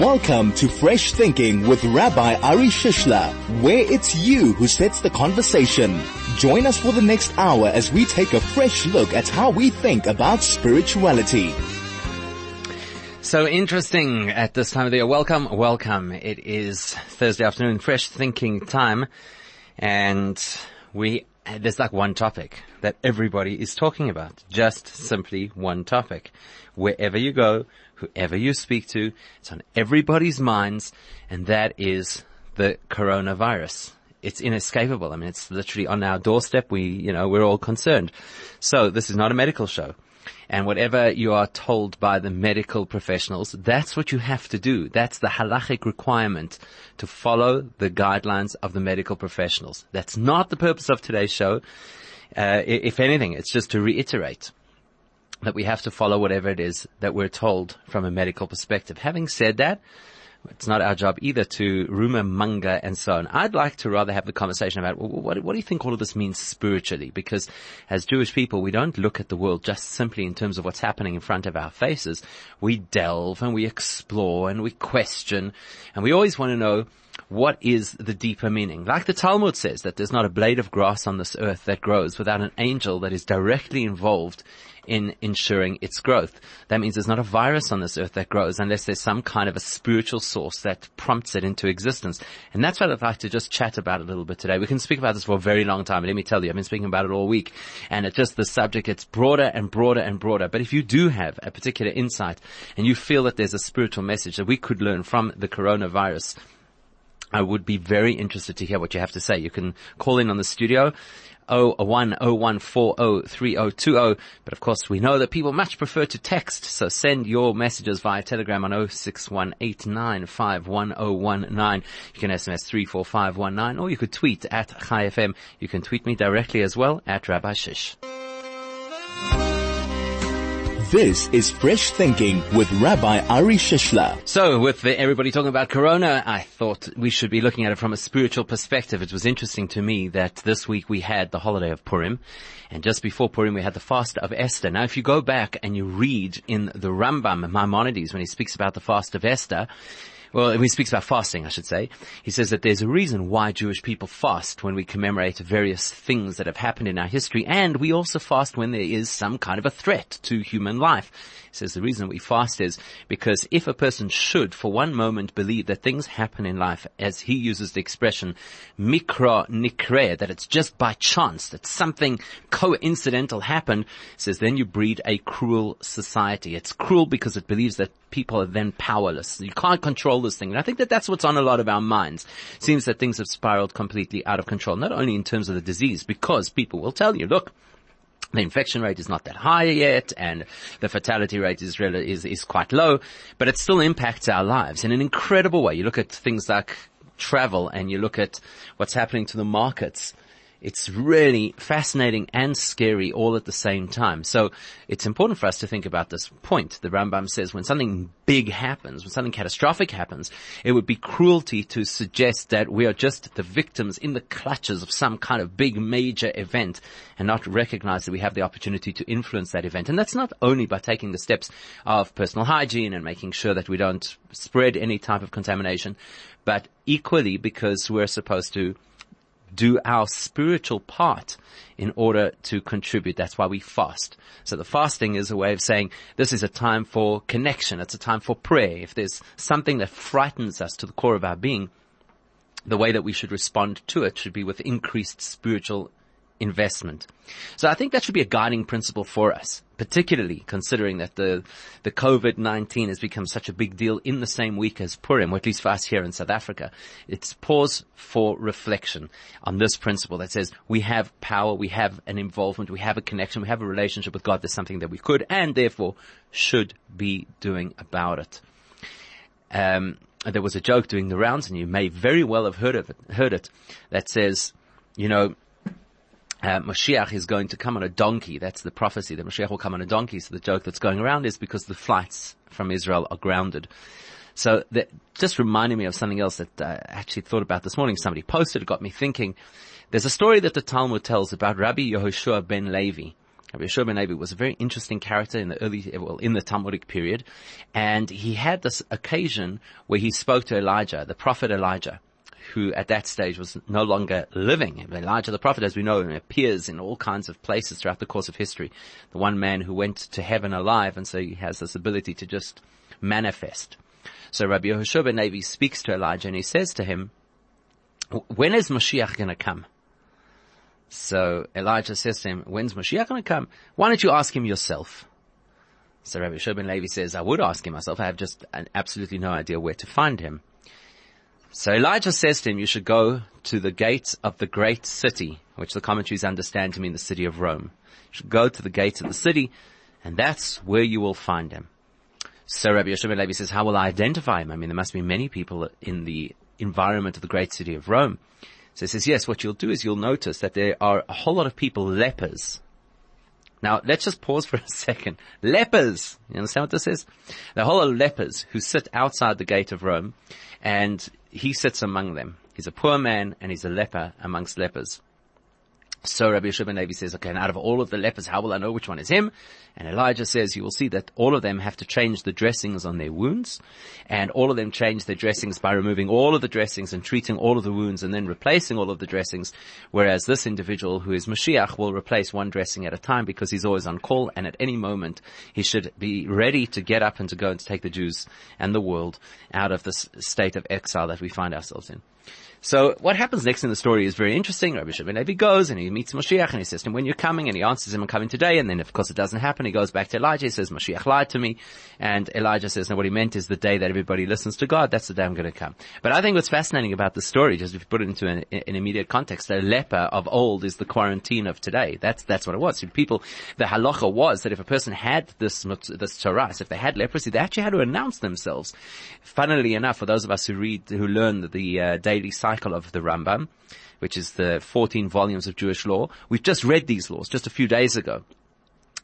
Welcome to Fresh Thinking with Rabbi Ari Shishler, where it's you who sets the conversation. Join us for the next hour as we take a fresh look at how we think about spirituality. So interesting at this time of the year. Welcome, welcome. It is Thursday afternoon, fresh thinking time. And we, there's like one topic that everybody is talking about. Just simply one topic. Wherever you go, whoever you speak to, it's on everybody's minds, and that is the coronavirus. It's inescapable. I mean, it's literally on our doorstep. We, you know, we're all concerned. So this is not a medical show. And whatever you are told by the medical professionals, that's what you have to do. That's the halachic requirement to follow the guidelines of the medical professionals. That's not the purpose of today's show. Uh, if anything, it's just to reiterate that we have to follow whatever it is that we're told from a medical perspective. Having said that, it's not our job either to rumor monger and so on. I'd like to rather have the conversation about well, what, what, do you think all of this means spiritually? Because as Jewish people, we don't look at the world just simply in terms of what's happening in front of our faces. We delve and we explore and we question and we always want to know what is the deeper meaning? Like the Talmud says that there's not a blade of grass on this earth that grows without an angel that is directly involved in ensuring its growth. That means there's not a virus on this earth that grows unless there's some kind of a spiritual source that prompts it into existence. And that's what I'd like to just chat about a little bit today. We can speak about this for a very long time. let me tell you, I've been speaking about it all week and it's just the subject gets broader and broader and broader. But if you do have a particular insight and you feel that there's a spiritual message that we could learn from the coronavirus, I would be very interested to hear what you have to say. You can call in on the studio 0101403020. But of course, we know that people much prefer to text, so send your messages via Telegram on 0618951019. You can SMS 34519, or you could tweet at Chai FM. You can tweet me directly as well at Rabbi Shish. This is Fresh Thinking with Rabbi Ari Shishler. So with everybody talking about Corona, I thought we should be looking at it from a spiritual perspective. It was interesting to me that this week we had the holiday of Purim and just before Purim we had the fast of Esther. Now if you go back and you read in the Rambam, Maimonides, when he speaks about the fast of Esther, well, he speaks about fasting, I should say, he says that there's a reason why Jewish people fast when we commemorate various things that have happened in our history, and we also fast when there is some kind of a threat to human life. He says the reason we fast is because if a person should for one moment believe that things happen in life, as he uses the expression, mikra nikre, that it's just by chance, that something coincidental happened, he says then you breed a cruel society. It's cruel because it believes that people are then powerless. You can't control this thing. And I think that that's what's on a lot of our minds. Seems that things have spiraled completely out of control, not only in terms of the disease, because people will tell you, look, the infection rate is not that high yet and the fatality rate is, is, is quite low, but it still impacts our lives in an incredible way. You look at things like travel and you look at what's happening to the markets it's really fascinating and scary all at the same time. So it's important for us to think about this point. The Rambam says when something big happens, when something catastrophic happens, it would be cruelty to suggest that we are just the victims in the clutches of some kind of big major event and not recognize that we have the opportunity to influence that event. And that's not only by taking the steps of personal hygiene and making sure that we don't spread any type of contamination, but equally because we're supposed to do our spiritual part in order to contribute. That's why we fast. So the fasting is a way of saying this is a time for connection. It's a time for prayer. If there's something that frightens us to the core of our being, the way that we should respond to it should be with increased spiritual investment. So I think that should be a guiding principle for us, particularly considering that the, the COVID-19 has become such a big deal in the same week as Purim, or at least for us here in South Africa. It's pause for reflection on this principle that says we have power, we have an involvement, we have a connection, we have a relationship with God. There's something that we could and therefore should be doing about it. Um, there was a joke doing the rounds and you may very well have heard of it, heard it that says, you know, uh, Mashiach is going to come on a donkey. That's the prophecy that Mashiach will come on a donkey. So the joke that's going around is because the flights from Israel are grounded. So that just reminded me of something else that I actually thought about this morning. Somebody posted, it got me thinking. There's a story that the Talmud tells about Rabbi Yehoshua ben Levi. Rabbi Yeshua ben Levi was a very interesting character in the early, well, in the Talmudic period. And he had this occasion where he spoke to Elijah, the prophet Elijah, who at that stage was no longer living. Elijah the prophet, as we know, appears in all kinds of places throughout the course of history. The one man who went to heaven alive, and so he has this ability to just manifest. So Rabbi Yehoshua ben Levi speaks to Elijah and he says to him, when is Mashiach going to come? So Elijah says to him, when's Mashiach going to come? Why don't you ask him yourself? So Rabbi Shobin Levi says, I would ask him myself. I have just absolutely no idea where to find him. So Elijah says to him, you should go to the gate of the great city, which the commentaries understand to mean the city of Rome. You should go to the gate of the city, and that's where you will find him. So Rabbi Yeshua Levi says, how will I identify him? I mean, there must be many people in the environment of the great city of Rome. So he says, yes, what you'll do is you'll notice that there are a whole lot of people lepers. Now, let's just pause for a second. Lepers! You understand what this is? A whole lot of lepers who sit outside the gate of Rome, and he sits among them. He's a poor man, and he's a leper amongst lepers. So Rabbi ben Levi says, okay, and out of all of the lepers, how will I know which one is him? And Elijah says, you will see that all of them have to change the dressings on their wounds, and all of them change their dressings by removing all of the dressings and treating all of the wounds and then replacing all of the dressings, whereas this individual who is Mashiach will replace one dressing at a time because he's always on call, and at any moment he should be ready to get up and to go and to take the Jews and the world out of this state of exile that we find ourselves in. So what happens next in the story is very interesting. Rabbi Shimon Levi goes and he meets Moshiach and he says to him, when you're coming, and he answers him, I'm coming today. And then of course it doesn't happen. He goes back to Elijah. He says, Moshiach lied to me. And Elijah says, no, what he meant is the day that everybody listens to God, that's the day I'm going to come. But I think what's fascinating about the story, just if you put it into an, an immediate context, the leper of old is the quarantine of today. That's, that's what it was. People, the halacha was that if a person had this, this Torah, if they had leprosy, they actually had to announce themselves. Funnily enough, for those of us who read, who learn the uh, daily cycle of the Rambam, which is the 14 volumes of Jewish law. We've just read these laws just a few days ago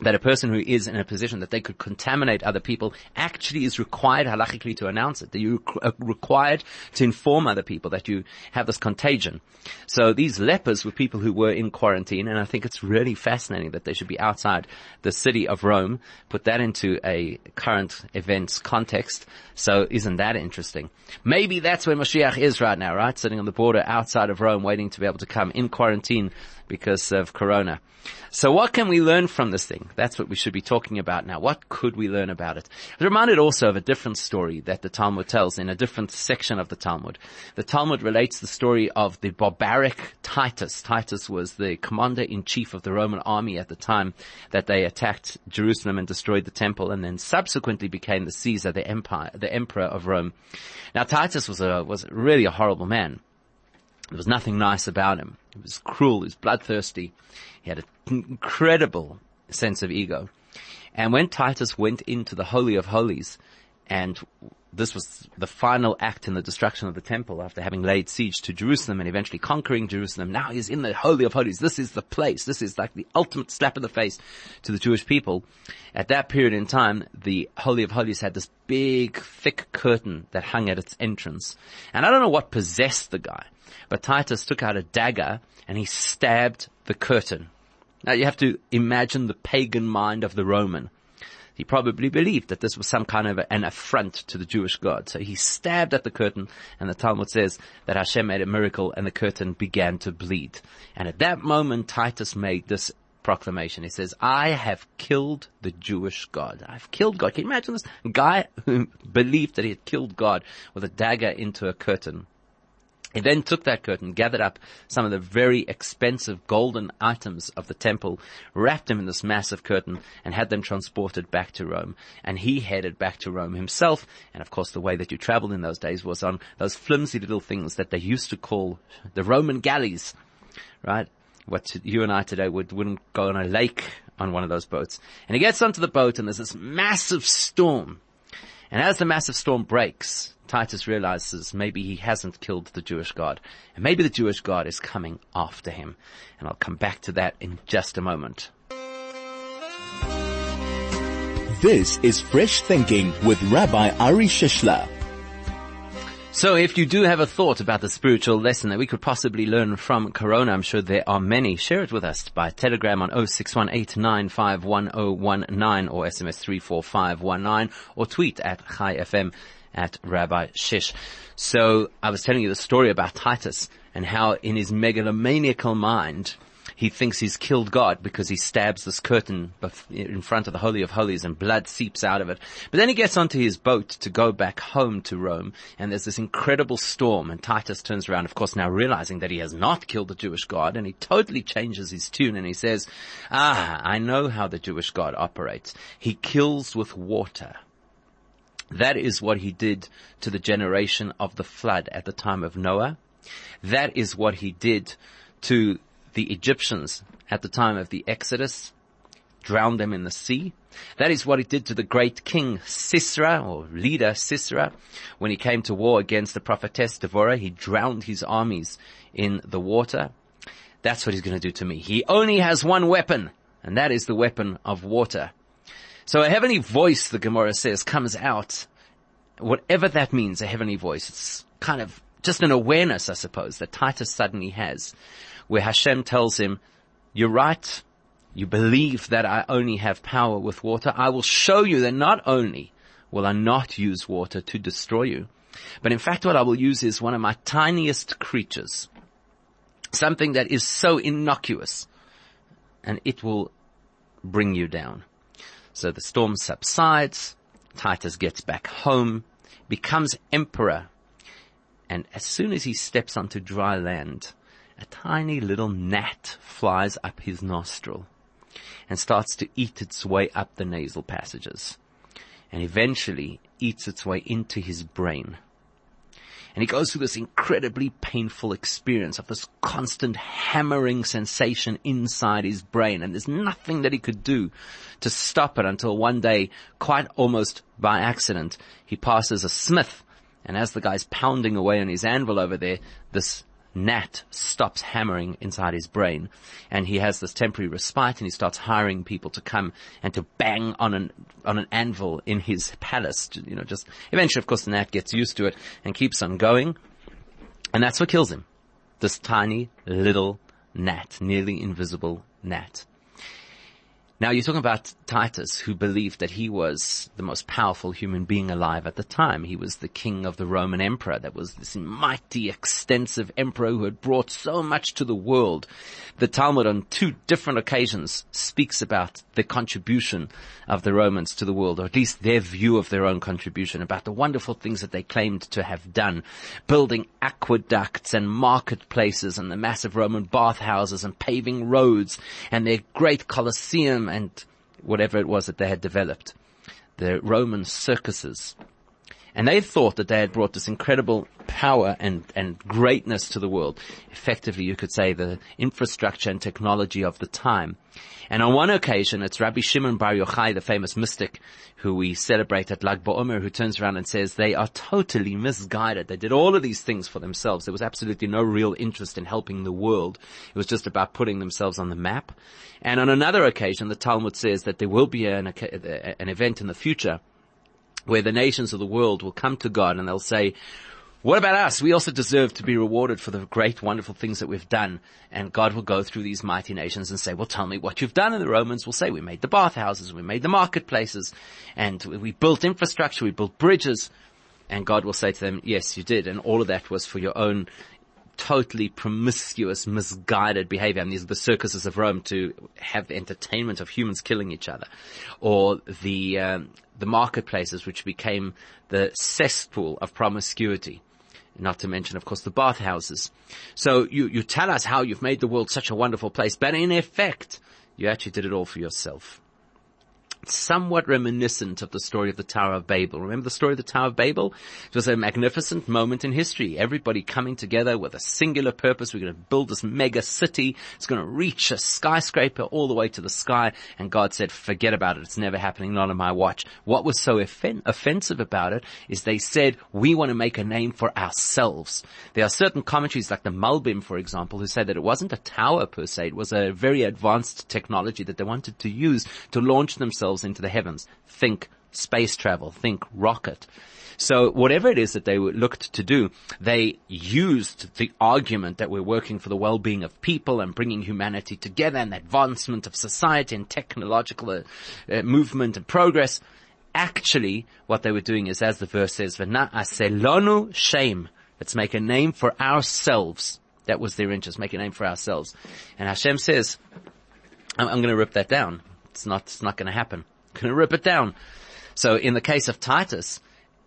that a person who is in a position that they could contaminate other people actually is required halachically to announce it. That you're uh, required to inform other people that you have this contagion. So these lepers were people who were in quarantine, and I think it's really fascinating that they should be outside the city of Rome. Put that into a current events context. So isn't that interesting? Maybe that's where Mashiach is right now, right? Sitting on the border outside of Rome, waiting to be able to come in quarantine because of Corona. So what can we learn from this thing? That's what we should be talking about now. What could we learn about it? I reminded also of a different story that the Talmud tells in a different section of the Talmud. The Talmud relates the story of the barbaric Titus. Titus was the commander in chief of the Roman army at the time that they attacked Jerusalem and destroyed the temple and then subsequently became the Caesar, the empire, the emperor of Rome. Now Titus was a, was really a horrible man. There was nothing nice about him. He was cruel. He was bloodthirsty. He had an incredible sense of ego. And when Titus went into the Holy of Holies, and this was the final act in the destruction of the temple after having laid siege to Jerusalem and eventually conquering Jerusalem. Now he's in the Holy of Holies. This is the place. This is like the ultimate slap in the face to the Jewish people. At that period in time, the Holy of Holies had this big, thick curtain that hung at its entrance. And I don't know what possessed the guy, but Titus took out a dagger and he stabbed the curtain. Now you have to imagine the pagan mind of the Roman. He probably believed that this was some kind of an affront to the Jewish God. So he stabbed at the curtain and the Talmud says that Hashem made a miracle and the curtain began to bleed. And at that moment Titus made this proclamation. He says, I have killed the Jewish God. I've killed God. Can you imagine this guy who believed that he had killed God with a dagger into a curtain? He then took that curtain, gathered up some of the very expensive golden items of the temple, wrapped them in this massive curtain, and had them transported back to Rome. And he headed back to Rome himself. And of course, the way that you traveled in those days was on those flimsy little things that they used to call the Roman galleys, right? What you and I today would, wouldn't go on a lake on one of those boats. And he gets onto the boat, and there's this massive storm. And as the massive storm breaks, Titus realizes maybe he hasn't killed the Jewish God. And maybe the Jewish God is coming after him. And I'll come back to that in just a moment. This is Fresh Thinking with Rabbi Ari Shishler. So if you do have a thought about the spiritual lesson that we could possibly learn from Corona, I'm sure there are many. Share it with us by telegram on 0618951019 or SMS 34519 or tweet at Chai FM at Rabbi Shish. So I was telling you the story about Titus and how in his megalomaniacal mind, he thinks he's killed God because he stabs this curtain in front of the Holy of Holies and blood seeps out of it. But then he gets onto his boat to go back home to Rome and there's this incredible storm and Titus turns around, of course, now realizing that he has not killed the Jewish God and he totally changes his tune and he says, ah, I know how the Jewish God operates. He kills with water. That is what he did to the generation of the flood at the time of Noah. That is what he did to the Egyptians at the time of the Exodus, drowned them in the sea. That is what he did to the great king Sisera, or leader Sisera, when he came to war against the prophetess Deborah. He drowned his armies in the water. That's what he's going to do to me. He only has one weapon, and that is the weapon of water. So a heavenly voice, the Gemara says, comes out. Whatever that means, a heavenly voice. It's kind of just an awareness, I suppose, that Titus suddenly has where Hashem tells him, you're right. You believe that I only have power with water. I will show you that not only will I not use water to destroy you, but in fact what I will use is one of my tiniest creatures. Something that is so innocuous and it will bring you down. So the storm subsides. Titus gets back home, becomes emperor. And as soon as he steps onto dry land, a tiny little gnat flies up his nostril and starts to eat its way up the nasal passages and eventually eats its way into his brain. And he goes through this incredibly painful experience of this constant hammering sensation inside his brain. And there's nothing that he could do to stop it until one day, quite almost by accident, he passes a smith. And as the guy's pounding away on his anvil over there, this gnat stops hammering inside his brain and he has this temporary respite and he starts hiring people to come and to bang on an, on an anvil in his palace. You know, just eventually of course gnat gets used to it and keeps on going. And that's what kills him. This tiny little gnat, nearly invisible gnat. Now you're talking about Titus who believed that he was the most powerful human being alive at the time. He was the king of the Roman emperor that was this mighty, extensive emperor who had brought so much to the world. The Talmud on two different occasions speaks about the contribution of the Romans to the world, or at least their view of their own contribution, about the wonderful things that they claimed to have done, building aqueducts and marketplaces and the massive Roman bathhouses and paving roads and their great Colosseum and whatever it was that they had developed. The Roman circuses. And they thought that they had brought this incredible power and, and greatness to the world. Effectively, you could say the infrastructure and technology of the time. And on one occasion, it's Rabbi Shimon Bar Yochai, the famous mystic who we celebrate at Lag BaOmer, who turns around and says they are totally misguided. They did all of these things for themselves. There was absolutely no real interest in helping the world. It was just about putting themselves on the map. And on another occasion, the Talmud says that there will be an, an event in the future where the nations of the world will come to God and they'll say, what about us? We also deserve to be rewarded for the great, wonderful things that we've done. And God will go through these mighty nations and say, well, tell me what you've done. And the Romans will say, we made the bathhouses, we made the marketplaces, and we built infrastructure, we built bridges. And God will say to them, yes, you did. And all of that was for your own totally promiscuous, misguided behavior. And these are the circuses of Rome to have the entertainment of humans killing each other. Or the, um, the marketplaces which became the cesspool of promiscuity not to mention, of course, the bathhouses. So you, you tell us how you've made the world such a wonderful place, but in effect, you actually did it all for yourself somewhat reminiscent of the story of the Tower of Babel. Remember the story of the Tower of Babel? It was a magnificent moment in history. Everybody coming together with a singular purpose. We're going to build this mega city. It's going to reach a skyscraper all the way to the sky. And God said, forget about it. It's never happening. Not on my watch. What was so offen- offensive about it is they said, we want to make a name for ourselves. There are certain commentaries like the Malbim, for example, who say that it wasn't a tower per se. It was a very advanced technology that they wanted to use to launch themselves themselves into the heavens. Think space travel, think rocket. So whatever it is that they looked to do, they used the argument that we're working for the well-being of people and bringing humanity together and advancement of society and technological uh, uh, movement and progress. Actually, what they were doing is, as the verse says, "V'naaseh lanu shem." Let's make a name for ourselves. That was their interest, make a name for ourselves. And Hashem says, I'm, I'm going to rip that down. It's not, it's not going to happen. Going to rip it down. So in the case of Titus,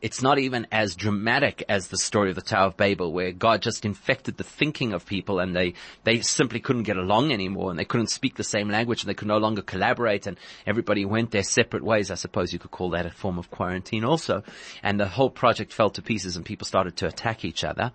it's not even as dramatic as the story of the Tower of Babel where God just infected the thinking of people and they, they simply couldn't get along anymore and they couldn't speak the same language and they could no longer collaborate and everybody went their separate ways. I suppose you could call that a form of quarantine also. And the whole project fell to pieces and people started to attack each other.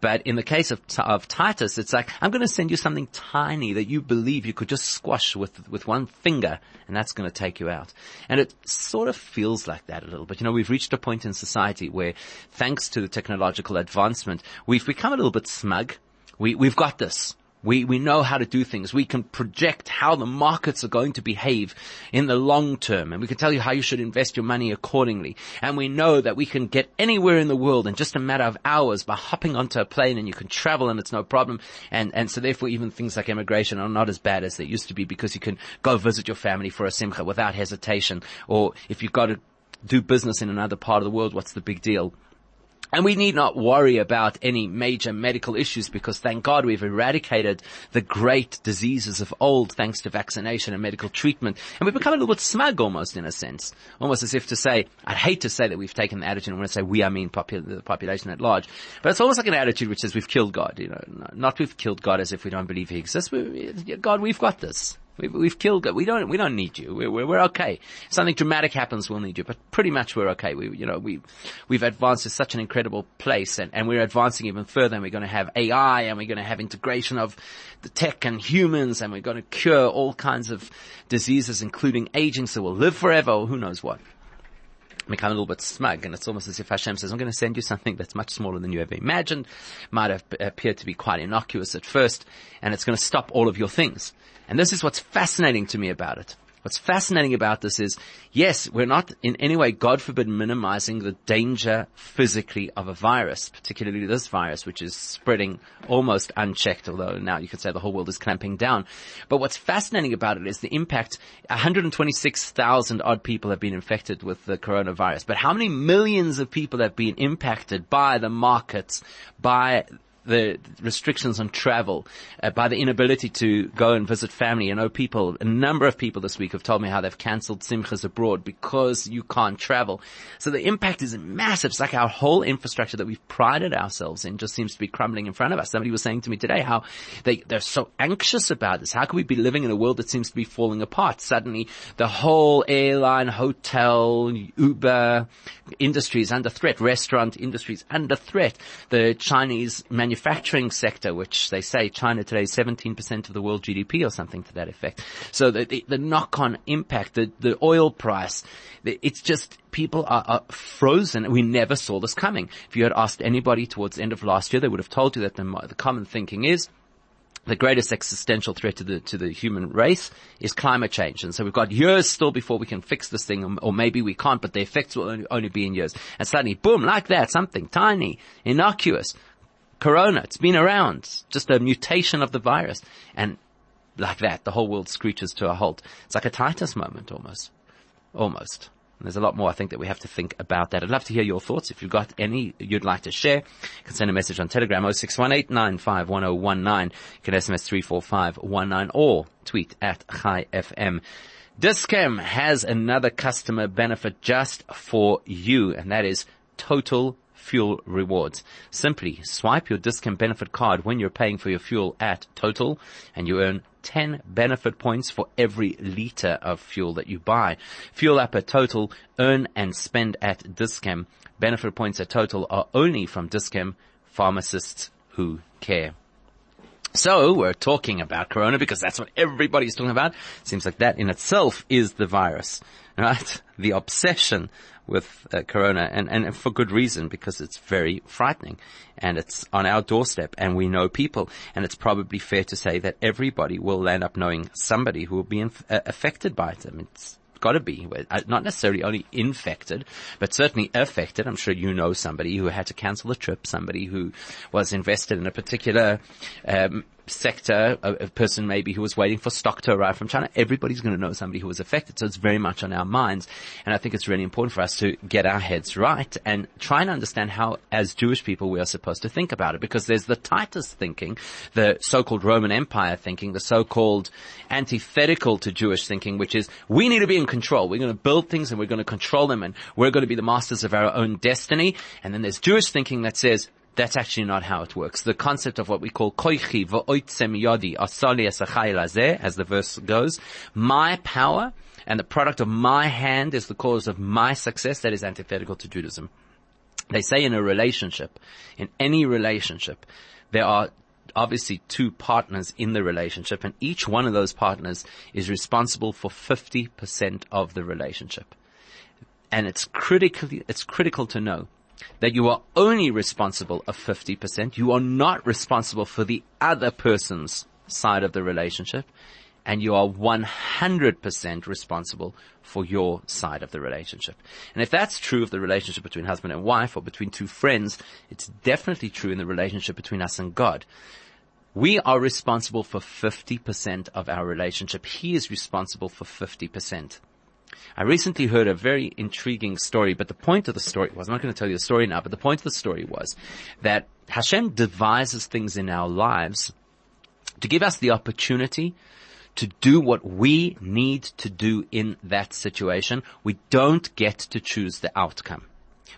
But in the case of, of Titus, it's like, I'm going to send you something tiny that you believe you could just squash with, with one finger and that's going to take you out. And it sort of feels like that a little bit. You know, we've reached a point in society where thanks to the technological advancement, we've become a little bit smug. We, we've got this. We, we know how to do things. We can project how the markets are going to behave in the long term and we can tell you how you should invest your money accordingly. And we know that we can get anywhere in the world in just a matter of hours by hopping onto a plane and you can travel and it's no problem. And, and so therefore even things like immigration are not as bad as they used to be because you can go visit your family for a simcha without hesitation. Or if you've got to do business in another part of the world, what's the big deal? And we need not worry about any major medical issues because thank God we've eradicated the great diseases of old thanks to vaccination and medical treatment. And we've become a little bit smug almost in a sense. Almost as if to say, I'd hate to say that we've taken the attitude, and when I say we, I mean the population at large. But it's almost like an attitude which says we've killed God, you know, not we've killed God as if we don't believe He exists. We, God, we've got this. We've, we've killed. We don't, we don't need you. We're, we're, we're, okay. Something dramatic happens, we'll need you, but pretty much we're okay. We, you know, we, we've advanced to such an incredible place and, and we're advancing even further and we're going to have AI and we're going to have integration of the tech and humans and we're going to cure all kinds of diseases, including aging, so we'll live forever or who knows what become a little bit smug and it's almost as if Hashem says, I'm going to send you something that's much smaller than you ever imagined, might have appeared to be quite innocuous at first, and it's going to stop all of your things. And this is what's fascinating to me about it. What's fascinating about this is, yes, we're not in any way, God forbid, minimizing the danger physically of a virus, particularly this virus, which is spreading almost unchecked, although now you could say the whole world is clamping down. But what's fascinating about it is the impact. 126,000 odd people have been infected with the coronavirus, but how many millions of people have been impacted by the markets, by the restrictions on travel, uh, by the inability to go and visit family. I know people, a number of people this week have told me how they've cancelled simchas abroad because you can't travel. So the impact is massive. It's like our whole infrastructure that we've prided ourselves in just seems to be crumbling in front of us. Somebody was saying to me today how they, they're so anxious about this. How can we be living in a world that seems to be falling apart? Suddenly the whole airline, hotel, Uber industry is under threat. Restaurant industry is under threat. The Chinese manufacturing manufacturing sector, which they say China today is 17% of the world GDP or something to that effect. So the, the, the knock-on impact, the, the oil price, the, it's just people are, are, frozen. We never saw this coming. If you had asked anybody towards the end of last year, they would have told you that the, the common thinking is the greatest existential threat to the to the human race is climate change, and so we've got years still before we can fix this thing, or, maybe we can't, but the effects will only, only be in years. And suddenly, boom, like that, something tiny, innocuous, corona. It's been around. It's just a mutation of the virus. And like that, the whole world screeches to a halt. It's like a Titus moment almost. Almost. And there's a lot more I think that we have to think about that. I'd love to hear your thoughts. If you've got any you'd like to share, you can send a message on Telegram 0618951019. You can SMS 34519 or tweet at Chai FM. Dis-Chem has another customer benefit just for you, and that is total fuel rewards. Simply swipe your Dis-Chem benefit card when you're paying for your fuel at Total and you earn 10 benefit points for every liter of fuel that you buy. Fuel up at Total, earn and spend at Dis-Chem. Benefit points at Total are only from Dis-Chem pharmacists who care. So we're talking about corona because that's what everybody's talking about. Seems like that in itself is the virus, right? The obsession with uh, corona and, and for good reason because it's very frightening and it's on our doorstep and we know people and it's probably fair to say that everybody will end up knowing somebody who will be inf- uh, affected by it. I mean, it's got to be. Uh, not necessarily only infected, but certainly affected. I'm sure you know somebody who had to cancel a trip, somebody who was invested in a particular um, sector, a, a, person maybe who was waiting for stock to arrive from China, everybody's going to know somebody who was affected. So it's very much on our minds. And I think it's really important for us to get our heads right and try and understand how, as Jewish people, we are supposed to think about it. Because there's the Titus thinking, the so-called Roman Empire thinking, the so-called antithetical to Jewish thinking, which is we need to be in control. We're going to build things and we're going to control them and we're going to be the masters of our own destiny. And then there's Jewish thinking that says, that's actually not how it works. The concept of what we call koichi v'oitzem yodi asali as the verse goes, my power and the product of my hand is the cause of my success. That is antithetical to Judaism. They say in a relationship, in any relationship, there are obviously two partners in the relationship and each one of those partners is responsible for 50% of the relationship. And it's critically, it's critical to know that you are only responsible of 50%. You are not responsible for the other person's side of the relationship and you are 100% responsible for your side of the relationship. And if that's true of the relationship between husband and wife or between two friends, it's definitely true in the relationship between us and God. We are responsible for 50% of our relationship. He is responsible for 50%. I recently heard a very intriguing story, but the point of the story was, I'm not going to tell you the story now, but the point of the story was that Hashem devises things in our lives to give us the opportunity to do what we need to do in that situation. We don't get to choose the outcome.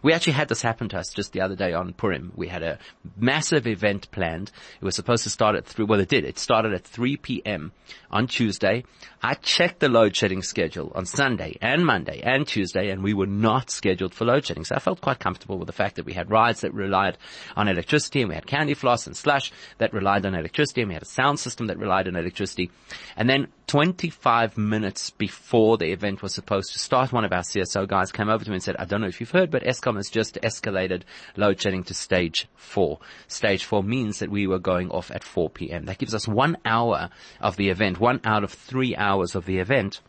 We actually had this happen to us just the other day on Purim. We had a massive event planned. It was supposed to start at three, well it did. It started at 3 p.m. on Tuesday. I checked the load shedding schedule on Sunday and Monday and Tuesday and we were not scheduled for load shedding. So I felt quite comfortable with the fact that we had rides that relied on electricity and we had candy floss and slush that relied on electricity and we had a sound system that relied on electricity. And then 25 minutes before the event was supposed to start, one of our CSO guys came over to me and said, I don't know if you've heard, but Eskom has just escalated load shedding to stage four. Stage four means that we were going off at 4 p.m. That gives us one hour of the event, one out of three hours of the event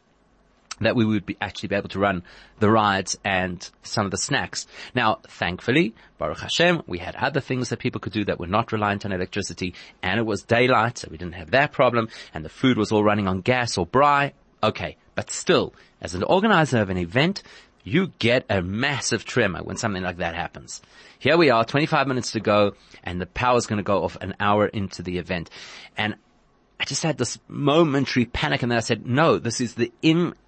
that we would be actually be able to run the rides and some of the snacks. Now, thankfully, Baruch Hashem, we had other things that people could do that were not reliant on electricity, and it was daylight, so we didn't have that problem, and the food was all running on gas or braai. Okay, but still, as an organizer of an event, you get a massive tremor when something like that happens. Here we are, 25 minutes to go, and the power's going to go off an hour into the event. And I just had this momentary panic and then I said, no, this is the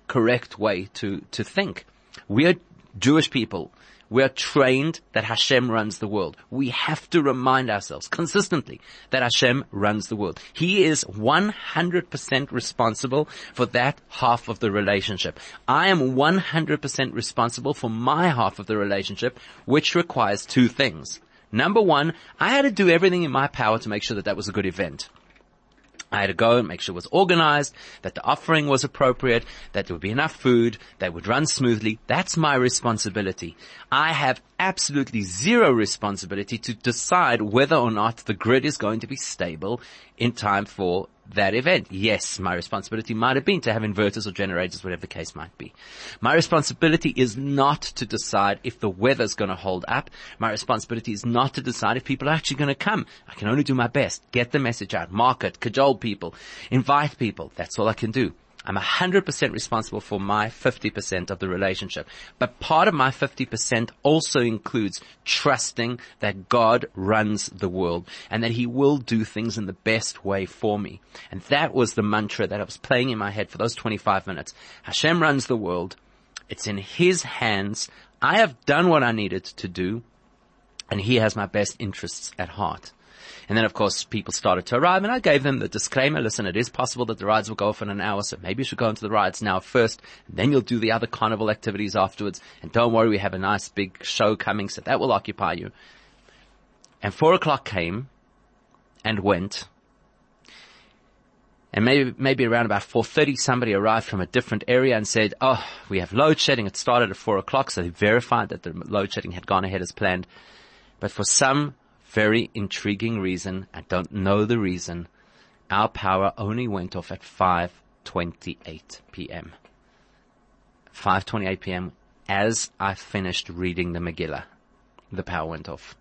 incorrect way to, to think. We are Jewish people. We are trained that Hashem runs the world. We have to remind ourselves consistently that Hashem runs the world. He is 100% responsible for that half of the relationship. I am 100% responsible for my half of the relationship, which requires two things. Number one, I had to do everything in my power to make sure that that was a good event. I had to go and make sure it was organized, that the offering was appropriate, that there would be enough food, that it would run smoothly. That's my responsibility. I have absolutely zero responsibility to decide whether or not the grid is going to be stable in time for that event. Yes, my responsibility might have been to have inverters or generators, whatever the case might be. My responsibility is not to decide if the weather's going to hold up. My responsibility is not to decide if people are actually going to come. I can only do my best. Get the message out, market, cajole people, invite people. That's all I can do. I'm 100% responsible for my 50% of the relationship. But part of my 50% also includes trusting that God runs the world and that he will do things in the best way for me. And that was the mantra that I was playing in my head for those 25 minutes. Hashem runs the world. It's in his hands. I have done what I needed to do and he has my best interests at heart. And then of course people started to arrive and I gave them the disclaimer, listen, it is possible that the rides will go off in an hour, so maybe you should go into the rides now first, then you'll do the other carnival activities afterwards. And don't worry, we have a nice big show coming, so that will occupy you. And four o'clock came and went. And maybe, maybe around about 4.30, somebody arrived from a different area and said, oh, we have load shedding. It started at four o'clock. So they verified that the load shedding had gone ahead as planned. But for some very intriguing reason. I don't know the reason. Our power only went off at 5.28 p.m. 5.28 p.m., as I finished reading the Megillah, the power went off.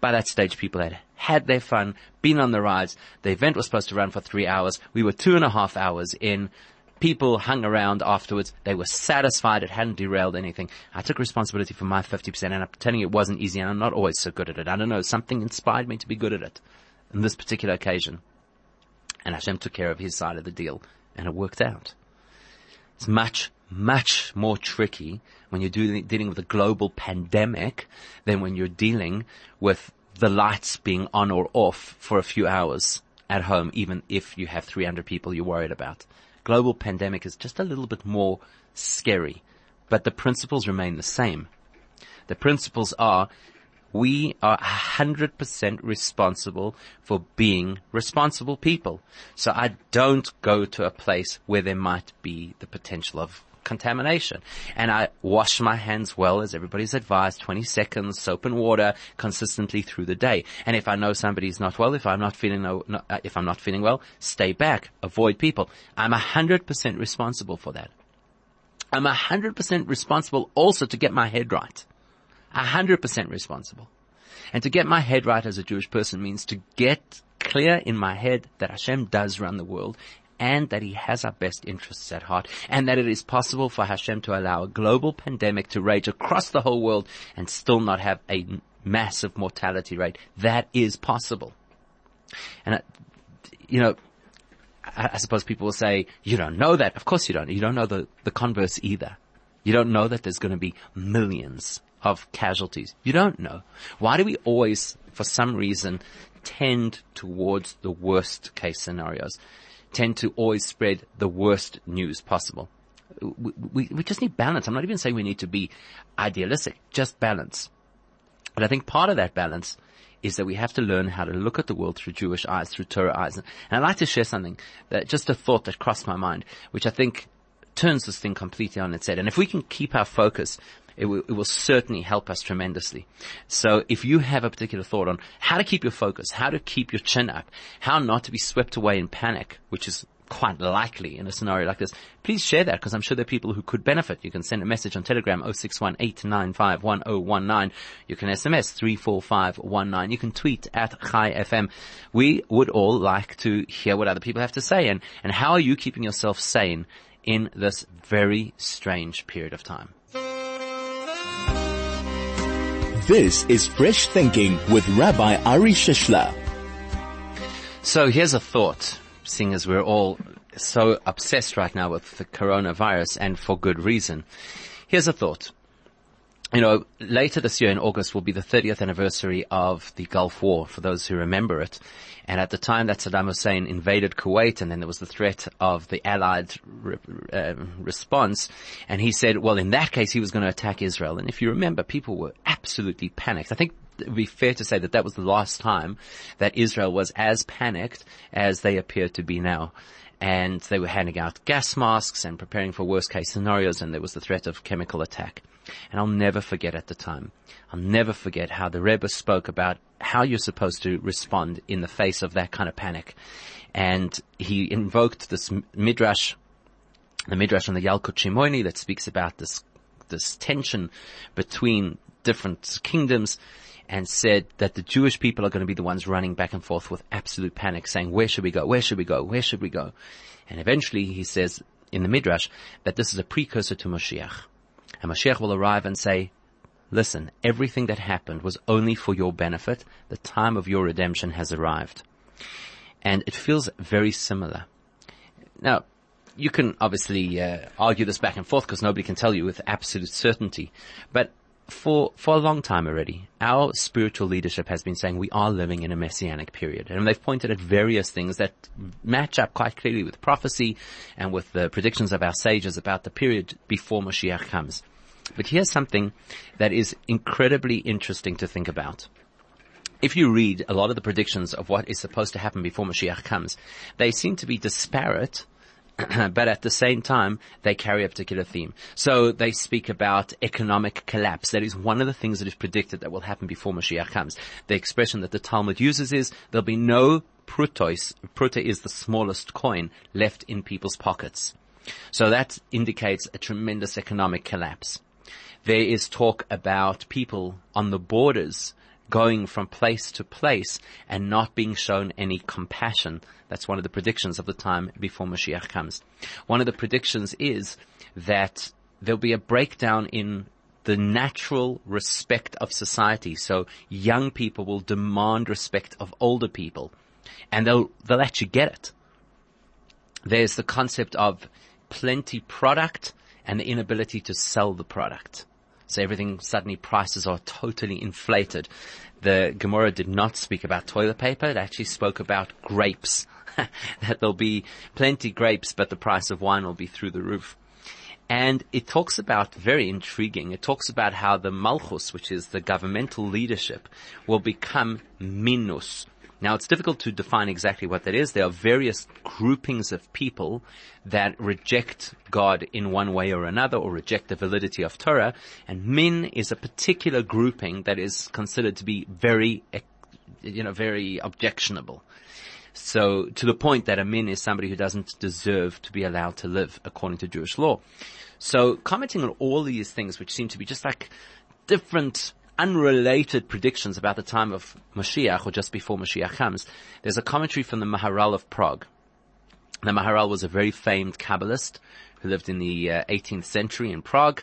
By that stage, people had had their fun, been on the rides. The event was supposed to run for three hours. We were two and a half hours in. People hung around afterwards. They were satisfied. It hadn't derailed anything. I took responsibility for my 50% and I'm telling you it wasn't easy and I'm not always so good at it. I don't know. Something inspired me to be good at it in this particular occasion. And Hashem took care of his side of the deal and it worked out. It's much, much more tricky when you're dealing, with a global pandemic than when you're dealing with the lights being on or off for a few hours at home, even if you have 300 people you're worried about. Global pandemic is just a little bit more scary, but the principles remain the same. The principles are we are 100% responsible for being responsible people. So I don't go to a place where there might be the potential of contamination. And I wash my hands well as everybody's advised, 20 seconds, soap and water consistently through the day. And if I know somebody's not well, if I'm not feeling, no, uh, if I'm not feeling well, stay back, avoid people. I'm 100% responsible for that. I'm 100% responsible also to get my head right. 100% responsible. And to get my head right as a Jewish person means to get clear in my head that Hashem does run the world and that he has our best interests at heart and that it is possible for Hashem to allow a global pandemic to rage across the whole world and still not have a massive mortality rate. That is possible. And, uh, you know, I, suppose people will say, you don't know that. Of course you don't. You don't know the, the converse either. You don't know that there's going to be millions of casualties. You don't know. Why do we always, for some reason, tend towards the worst case scenarios? Tend to always spread the worst news possible. We, we, we just need balance. I'm not even saying we need to be idealistic, just balance. But I think part of that balance is that we have to learn how to look at the world through Jewish eyes, through Torah eyes. And I'd like to share something that just a thought that crossed my mind, which I think turns this thing completely on its head. And if we can keep our focus it will, it will certainly help us tremendously. So if you have a particular thought on how to keep your focus, how to keep your chin up, how not to be swept away in panic, which is quite likely in a scenario like this, please share that because I'm sure there are people who could benefit. You can send a message on Telegram 0618951019. You can SMS 34519. You can tweet at Chai FM. We would all like to hear what other people have to say and, and how are you keeping yourself sane in this very strange period of time? This is Fresh Thinking with Rabbi Ari Shishler. So here's a thought, seeing as we're all so obsessed right now with the coronavirus and for good reason. Here's a thought you know, later this year in August will be the 30th anniversary of the Gulf War, for those who remember it. And at the time that Saddam Hussein invaded Kuwait, and then there was the threat of the Allied re- uh, response, and he said, well, in that case, he was going to attack Israel. And if you remember, people were absolutely panicked. I think it would be fair to say that that was the last time that Israel was as panicked as they appear to be now and they were handing out gas masks and preparing for worst case scenarios and there was the threat of chemical attack. And I'll never forget at the time. I'll never forget how the Rebbe spoke about how you're supposed to respond in the face of that kind of panic. And he invoked this midrash, the midrash on the Yalkut Shimoni that speaks about this, this tension between different kingdoms and said that the Jewish people are going to be the ones running back and forth with absolute panic saying, where should we go? Where should we go? Where should we go? And eventually he says in the Midrash that this is a precursor to Mashiach. And Mashiach will arrive and say, listen, everything that happened was only for your benefit. The time of your redemption has arrived. And it feels very similar. Now, you can obviously uh, argue this back and forth because nobody can tell you with absolute certainty. But for, for a long time already, our spiritual leadership has been saying we are living in a messianic period. And they've pointed at various things that match up quite clearly with prophecy and with the predictions of our sages about the period before Mashiach comes. But here's something that is incredibly interesting to think about. If you read a lot of the predictions of what is supposed to happen before Mashiach comes, they seem to be disparate but at the same time, they carry a particular theme. So they speak about economic collapse. That is one of the things that is predicted that will happen before Mashiach comes. The expression that the Talmud uses is there'll be no prutos. Pruta is the smallest coin left in people's pockets. So that indicates a tremendous economic collapse. There is talk about people on the borders going from place to place and not being shown any compassion. That's one of the predictions of the time before Mashiach comes. One of the predictions is that there'll be a breakdown in the natural respect of society. So young people will demand respect of older people and they'll, they'll actually get it. There's the concept of plenty product and the inability to sell the product. So everything suddenly prices are totally inflated. The Gemara did not speak about toilet paper. It actually spoke about grapes. that there'll be plenty grapes, but the price of wine will be through the roof. And it talks about, very intriguing, it talks about how the Malchus, which is the governmental leadership, will become minus. Now it's difficult to define exactly what that is. There are various groupings of people that reject God in one way or another or reject the validity of Torah. And min is a particular grouping that is considered to be very, you know, very objectionable. So to the point that a min is somebody who doesn't deserve to be allowed to live according to Jewish law. So commenting on all these things, which seem to be just like different unrelated predictions about the time of Mashiach or just before Mashiach comes, there's a commentary from the Maharal of Prague. The Maharal was a very famed Kabbalist who lived in the uh, 18th century in Prague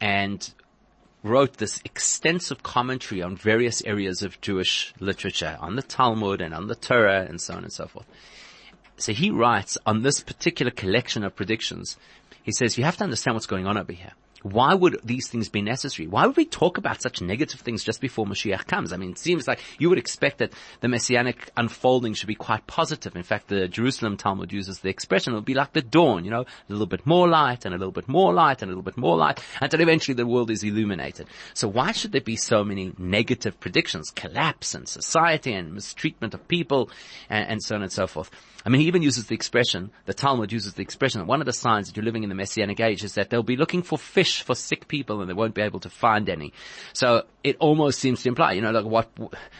and wrote this extensive commentary on various areas of Jewish literature, on the Talmud and on the Torah and so on and so forth. So he writes on this particular collection of predictions, he says, you have to understand what's going on over here. Why would these things be necessary? Why would we talk about such negative things just before Mashiach comes? I mean, it seems like you would expect that the messianic unfolding should be quite positive. In fact, the Jerusalem Talmud uses the expression, it'll be like the dawn, you know, a little bit more light and a little bit more light and a little bit more light until eventually the world is illuminated. So why should there be so many negative predictions, collapse and society and mistreatment of people and, and so on and so forth? I mean, he even uses the expression, the Talmud uses the expression that one of the signs that you're living in the Messianic age is that they'll be looking for fish for sick people and they won't be able to find any. So it almost seems to imply, you know, like what,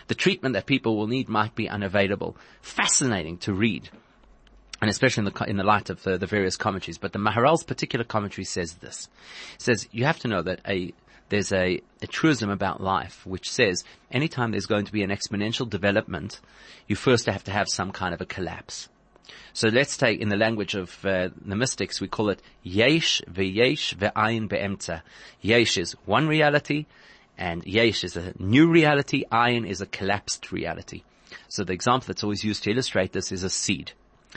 the treatment that people will need might be unavailable. Fascinating to read. And especially in the, in the light of the, the various commentaries. But the Maharal's particular commentary says this. It says, you have to know that a, there's a, a, truism about life which says anytime there's going to be an exponential development, you first have to have some kind of a collapse. So let's take, in the language of uh, the mystics, we call it yesh ve'yesh ve'ayin be'emtza. Yesh is one reality, and yesh is a new reality, ayin is a collapsed reality. So the example that's always used to illustrate this is a seed.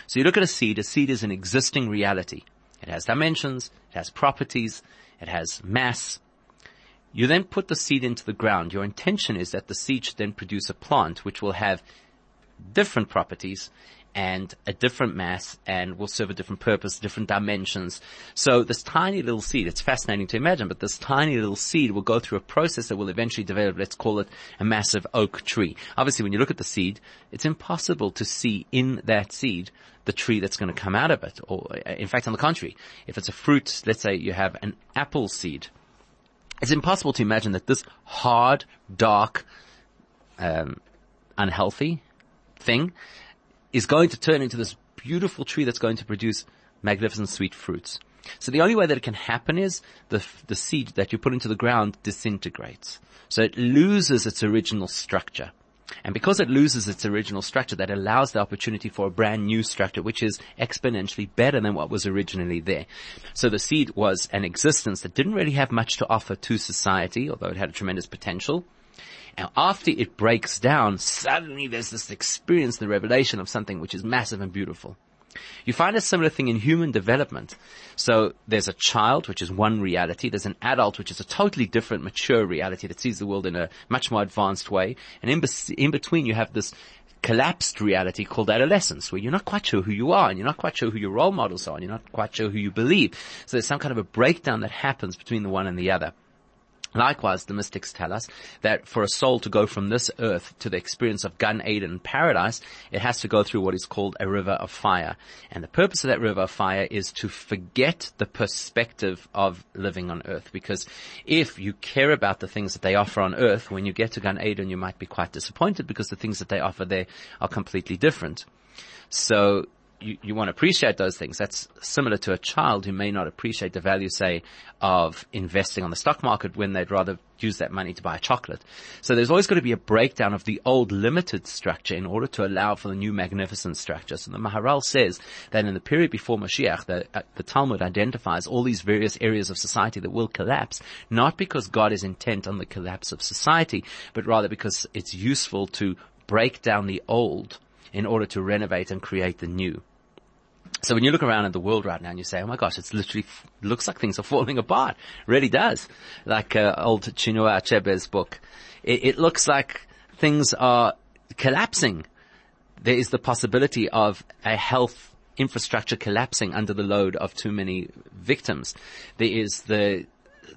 So you look at a seed, a seed is an existing reality. It has dimensions, it has properties, it has mass. You then put the seed into the ground. Your intention is that the seed should then produce a plant which will have different properties and a different mass and will serve a different purpose, different dimensions. So this tiny little seed, it's fascinating to imagine, but this tiny little seed will go through a process that will eventually develop, let's call it a massive oak tree. Obviously when you look at the seed, it's impossible to see in that seed the tree that's going to come out of it. Or in fact, on the contrary, if it's a fruit, let's say you have an apple seed, it's impossible to imagine that this hard, dark, um, unhealthy thing is going to turn into this beautiful tree that's going to produce magnificent sweet fruits. So the only way that it can happen is the, the seed that you put into the ground disintegrates. So it loses its original structure. And because it loses its original structure, that allows the opportunity for a brand new structure, which is exponentially better than what was originally there. So the seed was an existence that didn't really have much to offer to society, although it had a tremendous potential. Now, after it breaks down, suddenly there's this experience, the revelation of something which is massive and beautiful. You find a similar thing in human development. So there's a child, which is one reality. There's an adult, which is a totally different, mature reality that sees the world in a much more advanced way. And in, be- in between, you have this collapsed reality called adolescence, where you're not quite sure who you are, and you're not quite sure who your role models are, and you're not quite sure who you believe. So there's some kind of a breakdown that happens between the one and the other. Likewise, the mystics tell us that for a soul to go from this earth to the experience of Gan Eden paradise, it has to go through what is called a river of fire. And the purpose of that river of fire is to forget the perspective of living on earth. Because if you care about the things that they offer on earth, when you get to Gan Eden, you might be quite disappointed because the things that they offer there are completely different. So you, you want to appreciate those things. That's similar to a child who may not appreciate the value, say, of investing on the stock market when they'd rather use that money to buy a chocolate. So there's always going to be a breakdown of the old limited structure in order to allow for the new magnificent structure. So the Maharal says that in the period before Mashiach, the, uh, the Talmud identifies all these various areas of society that will collapse, not because God is intent on the collapse of society, but rather because it's useful to break down the old in order to renovate and create the new. So when you look around at the world right now and you say, oh my gosh, it's literally, looks like things are falling apart. Really does. Like, uh, old Chinua Achebe's book. It, it looks like things are collapsing. There is the possibility of a health infrastructure collapsing under the load of too many victims. There is the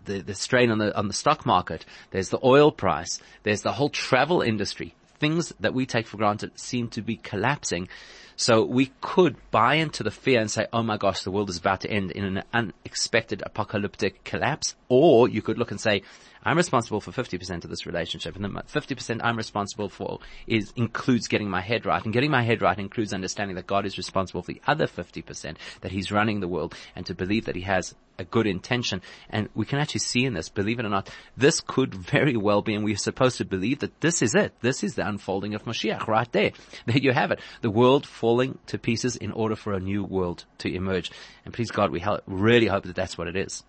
the, the strain on the on the stock market. There's the oil price. There's the whole travel industry. Things that we take for granted seem to be collapsing. So we could buy into the fear and say, oh my gosh, the world is about to end in an unexpected apocalyptic collapse. Or you could look and say, I'm responsible for 50% of this relationship and the 50% I'm responsible for is, includes getting my head right and getting my head right includes understanding that God is responsible for the other 50%, that He's running the world and to believe that He has a good intention. And we can actually see in this, believe it or not, this could very well be, and we're supposed to believe that this is it. This is the unfolding of Mashiach right there. There you have it. The world falling to pieces in order for a new world to emerge. And please God, we really hope that that's what it is.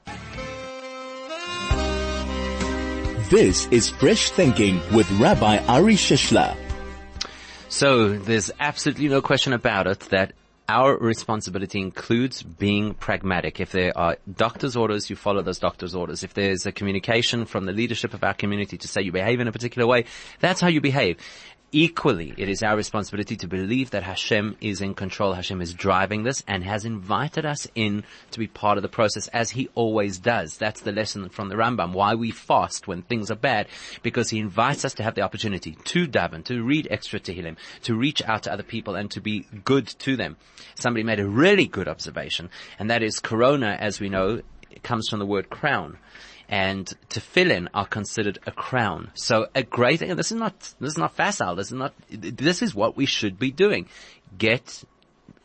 This is Fresh Thinking with Rabbi Ari Shishler. So there's absolutely no question about it that our responsibility includes being pragmatic. If there are doctor's orders, you follow those doctor's orders. If there's a communication from the leadership of our community to say you behave in a particular way, that's how you behave. Equally, it is our responsibility to believe that Hashem is in control. Hashem is driving this and has invited us in to be part of the process as he always does. That's the lesson from the Rambam. Why we fast when things are bad because he invites us to have the opportunity to daven, to read extra Tehillim, to reach out to other people and to be good to them. Somebody made a really good observation and that is Corona, as we know, comes from the word crown and tefillin are considered a crown. So a great thing, this is not, this is not facile, this is not, this is what we should be doing. Get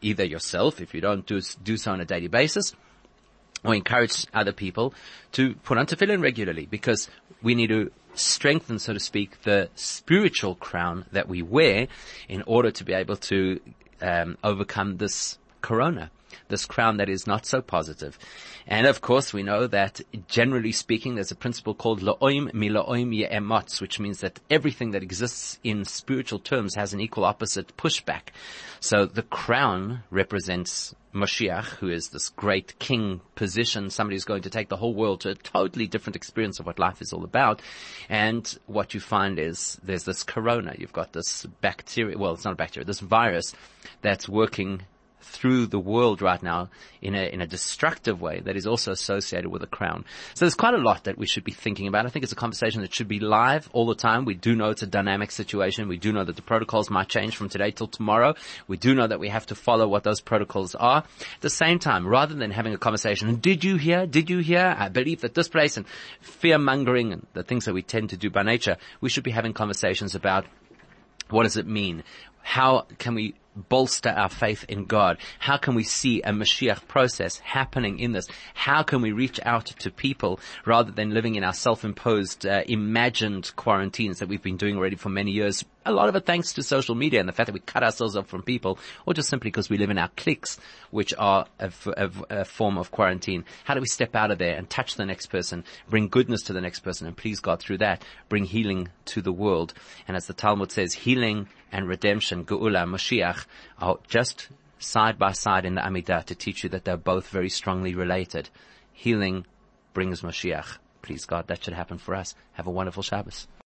either yourself, if you don't do, do so on a daily basis, or encourage other people to put on tefillin regularly because we need to strengthen, so to speak, the spiritual crown that we wear in order to be able to um, overcome this corona this crown that is not so positive. And of course, we know that generally speaking, there's a principle called la'oim mila'oim ye'emotz, which means that everything that exists in spiritual terms has an equal opposite pushback. So the crown represents Mashiach, who is this great king position, somebody who's going to take the whole world to a totally different experience of what life is all about. And what you find is there's this corona. You've got this bacteria, well, it's not a bacteria, this virus that's working through the world right now in a, in a destructive way that is also associated with a crown. So there's quite a lot that we should be thinking about. I think it's a conversation that should be live all the time. We do know it's a dynamic situation. We do know that the protocols might change from today till tomorrow. We do know that we have to follow what those protocols are. At the same time, rather than having a conversation, did you hear? Did you hear? I believe that this place and fear mongering and the things that we tend to do by nature, we should be having conversations about what does it mean? How can we bolster our faith in God? How can we see a Mashiach process happening in this? How can we reach out to people rather than living in our self-imposed, uh, imagined quarantines that we've been doing already for many years? A lot of it thanks to social media and the fact that we cut ourselves off from people or just simply because we live in our cliques, which are a, a, a form of quarantine. How do we step out of there and touch the next person, bring goodness to the next person and please God through that, bring healing to the world? And as the Talmud says, healing and redemption, Geula, Mashiach, are just side by side in the Amidah to teach you that they're both very strongly related. Healing brings Moshiach. Please God, that should happen for us. Have a wonderful Shabbos.